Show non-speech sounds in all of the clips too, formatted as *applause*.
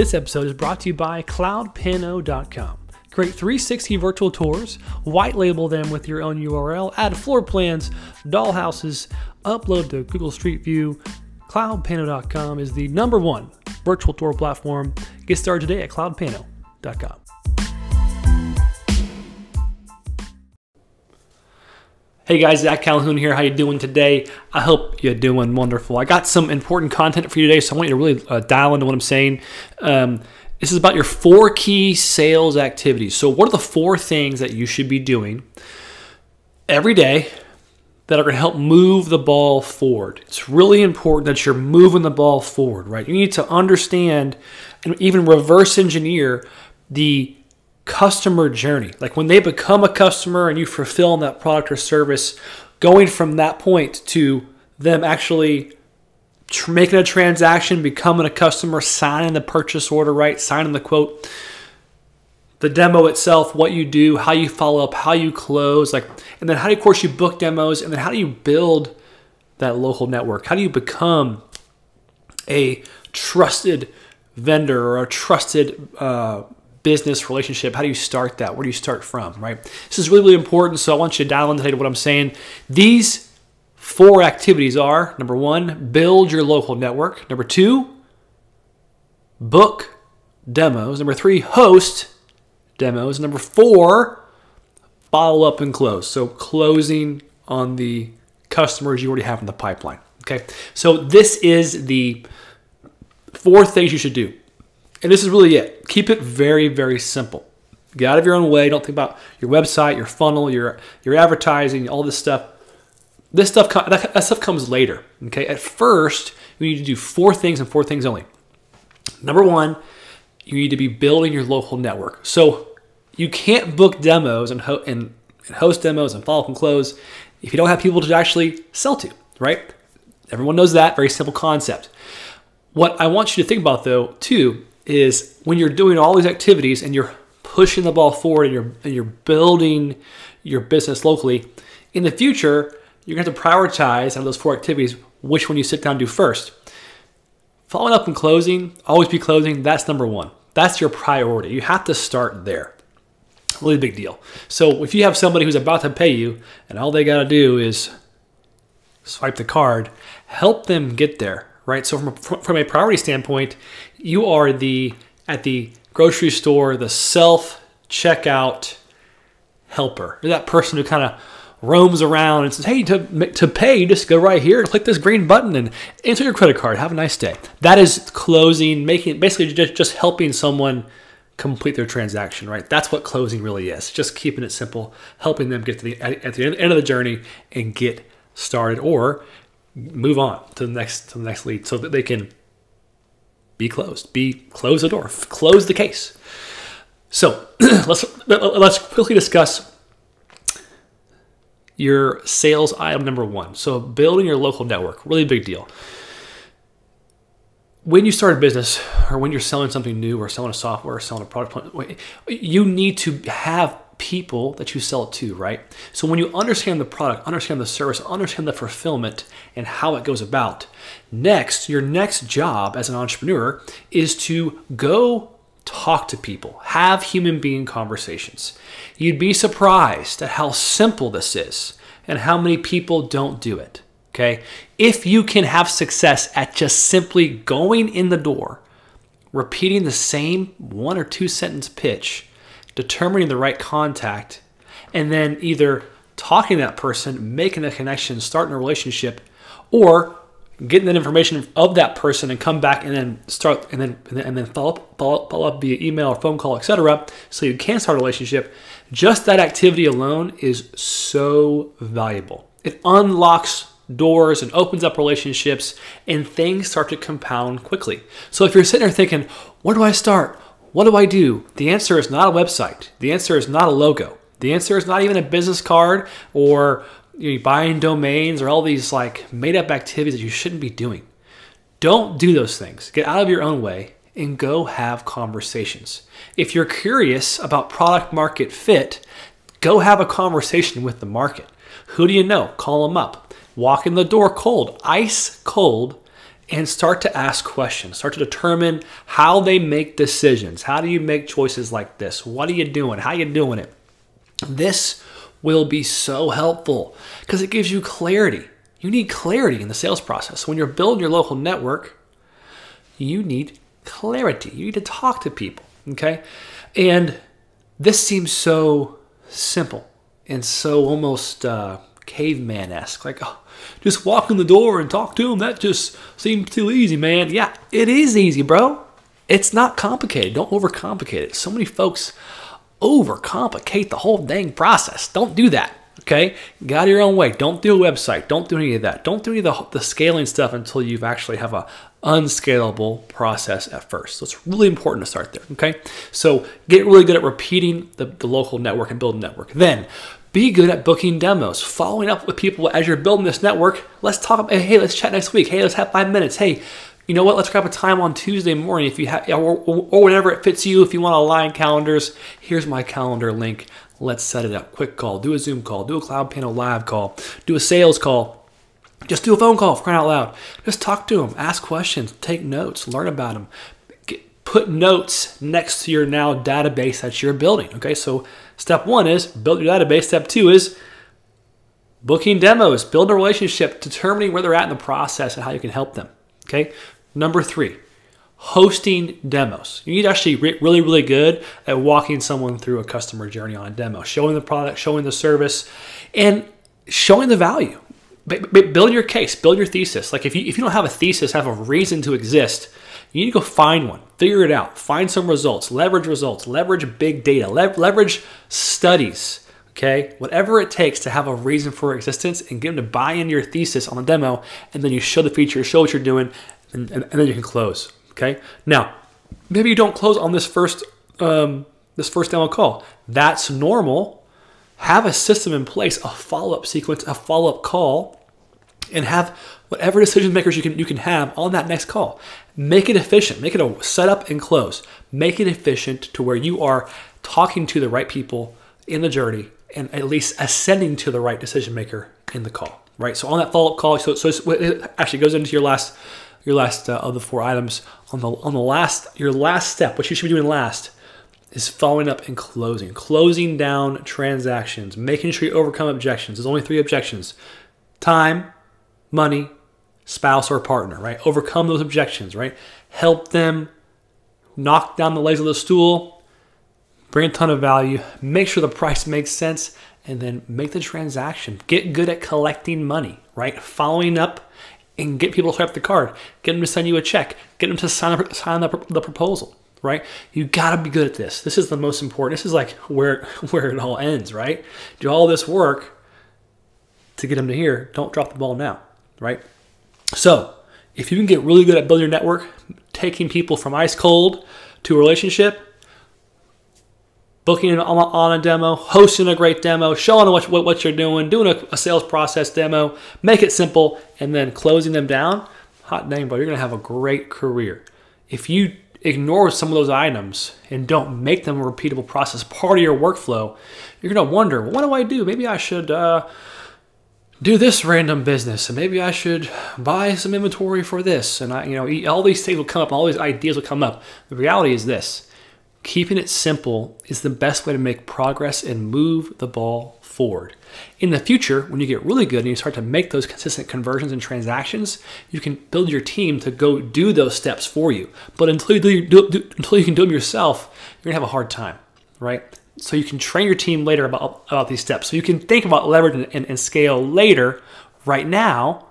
This episode is brought to you by CloudPano.com. Create 360 virtual tours, white label them with your own URL, add floor plans, dollhouses, upload to Google Street View. CloudPano.com is the number one virtual tour platform. Get started today at CloudPano.com. Hey guys, Zach Calhoon here. How you doing today? I hope you're doing wonderful. I got some important content for you today, so I want you to really uh, dial into what I'm saying. Um, this is about your four key sales activities. So, what are the four things that you should be doing every day that are going to help move the ball forward? It's really important that you're moving the ball forward, right? You need to understand and even reverse engineer the customer journey. Like when they become a customer and you fulfill that product or service, going from that point to them actually tr- making a transaction, becoming a customer, signing the purchase order, right? Signing the quote. The demo itself, what you do, how you follow up, how you close, like, and then how do of course, you book demos, and then how do you build that local network? How do you become a trusted vendor or a trusted uh, business relationship how do you start that? Where do you start from right? This is really really important so i want you to dial in today to what i'm saying. These four activities are number one build your local network. Number two book demos. Number three host demos. Number four follow up and close. So closing on the customers you already have in the pipeline okay? So this is the four things you should do and this is really it. Keep it very, very simple. Get out of your own way. Don't think about your website, your funnel, your your advertising, all this stuff. This stuff that, stuff comes later. Okay. At first, you need to do four things and four things only. Number one, you need to be building your local network. So you can't book demos and, ho- and, and host demos and follow up and close if you don't have people to actually sell to. Right? Everyone knows that. Very simple concept. What I want you to think about though, too, is when you're doing all these activities and you're pushing the ball forward and you're and you're building your business locally, in the future, you're going to have to prioritize out of those four activities which one you sit down do first. Following up and closing, always be closing, that's number one. That's your priority. You have to start there. Really big deal. So if you have somebody who's about to pay you and all they got to do is swipe the card, help them get there right? So from a, from a priority standpoint, you are the at the grocery store the self checkout helper. You're that person who kind of roams around and says, "Hey, to to pay, just go right here, click this green button, and enter your credit card. Have a nice day." That is closing, making basically just just helping someone complete their transaction. Right? That's what closing really is. Just keeping it simple, helping them get to the at the end of the journey and get started, or move on to the next to the next lead so that they can be closed be close the door close the case. So *clears throat* let's let's quickly discuss your sales item number one. So building your local network really big deal. When you start a business or when you're selling something new or selling a software or selling a product you need to have people that you sell it to, right? So when you understand the product, understand the service, understand the fulfillment and how it goes about, next, your next job as an entrepreneur is to go talk to people, have human being conversations. You'd be surprised at how simple this is and how many people don't do it. Okay? If you can have success at just simply going in the door, repeating the same one or two sentence pitch, determining the right contact, and then either talking to that person, making a connection, starting a relationship, or getting that information of that person and come back and then start and then and then follow up, follow, follow up via email or phone call, etc. So you can start a relationship. Just that activity alone is so valuable. It unlocks doors and opens up relationships, and things start to compound quickly. So if you're sitting there thinking, "Where do I start? What do I do? The answer is not a website. The answer is not a logo. The answer is not even a business card or you know, buying domains or all these like made up activities that you shouldn't be doing. Don't do those things. Get out of your own way and go have conversations. If you're curious about product market fit, go have a conversation with the market. Who do you know? Call them up. Walk in the door cold, ice cold, and start to ask questions. Start to determine how they make decisions. How do you make choices like this? What are you doing? How are you doing it? This will be so helpful because it gives you clarity. You need clarity in the sales process. When you're building your local network, you need clarity. You need to talk to people, okay? And this seems so simple and so almost uh, caveman esque. Like, oh, just walk in the door and talk to them. That just seems too easy, man. Yeah, it is easy, bro. It's not complicated. Don't overcomplicate it. So many folks overcomplicate the whole dang process. Don't do that. Okay, got your own way. Don't do a website. Don't do any of that. Don't do any of the, the scaling stuff until you actually have a unscalable process at first. So it's really important to start there. Okay, so get really good at repeating the, the local network and build a network. Then be good at booking demos, following up with people as you're building this network. Let's talk hey, let's chat next week. Hey, let's have five minutes. Hey, you know what? Let's grab a time on Tuesday morning if you have, or, or whenever it fits you. If you want to align calendars, here's my calendar link. Let's set it up. Quick call, do a Zoom call, do a CloudPano live call, do a sales call. Just do a phone call for crying out loud. Just talk to them, ask questions, take notes, learn about them. Put notes next to your now database that you're building. Okay, so step one is build your database. Step two is booking demos, build a relationship, determining where they're at in the process and how you can help them. Okay, Number three, hosting demos. You need to actually re- really, really good at walking someone through a customer journey on a demo, showing the product, showing the service, and showing the value. B- b- build your case, build your thesis. Like if you if you don't have a thesis, have a reason to exist, you need to go find one, figure it out, find some results, leverage results, leverage big data, le- leverage studies. Okay, whatever it takes to have a reason for existence and get them to buy into your thesis on the demo, and then you show the feature, show what you're doing, and, and, and then you can close. Okay. Now, maybe you don't close on this first um, this first demo call. That's normal. Have a system in place, a follow up sequence, a follow up call, and have whatever decision makers you can you can have on that next call. Make it efficient. Make it a setup and close. Make it efficient to where you are talking to the right people in the journey and at least ascending to the right decision maker in the call. Right. So on that follow up call, so so it actually goes into your last your last uh, of the four items on the on the last your last step, what you should be doing last is following up and closing, closing down transactions, making sure you overcome objections. There's only three objections: time, money, spouse, or partner. Right? Overcome those objections. Right? Help them knock down the legs of the stool, bring a ton of value, make sure the price makes sense, and then make the transaction. Get good at collecting money. Right? Following up and get people to swipe the card, get them to send you a check, get them to sign up, sign up the proposal, right? You got to be good at this. This is the most important. This is like where *laughs* where it all ends, right? Do all this work to get them to here. Don't drop the ball now, right? So, if you can get really good at building your network, taking people from ice cold to a relationship, booking on a demo, hosting a great demo, showing what, what, what you're doing, doing a, a, sales process demo, make it simple, and then closing them down, hot dang, bro, you're going to have a great career. If you ignore some of those items and don't make them a repeatable process, part of your workflow, you're going to wonder, what do I do? Maybe I should uh, do this random business, and maybe I should buy some inventory for this. And I, you know, all these things will come up, all these ideas will come up. The reality is this Keeping it simple is the best way to make progress and move the ball forward. In the future, when you get really good and you start to make those consistent conversions and transactions, you can build your team to go do those steps for you. But until you, do, do, do, until you can do them yourself, you're gonna have a hard time, right? So you can train your team later about, about these steps. So you can think about leverage and, and, and scale later. Right now,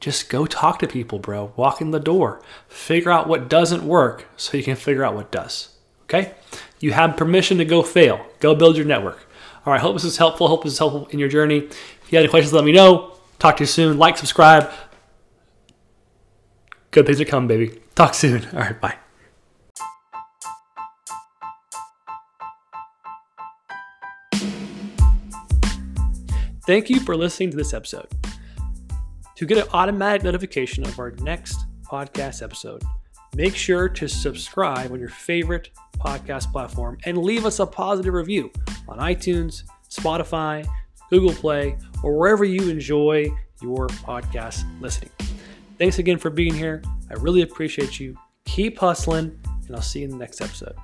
just go talk to people, bro. Walk in the door. Figure out what doesn't work so you can figure out what does. Okay? You have permission to go fail. Go build your network. All right, hope this is helpful. Hope this is helpful in your journey. If you have any questions, let me know. Talk to you soon. Like, subscribe. Good things are coming, baby. Talk soon. All right, bye. Thank you for listening to this episode. To get an automatic notification of our next podcast episode, make sure to subscribe on your favorite podcast platform and leave us a positive review on iTunes, Spotify, Google Play, or wherever you enjoy your podcast listening. Thanks again for being here. I really appreciate you. Keep hustling, and I'll see you in the next episode.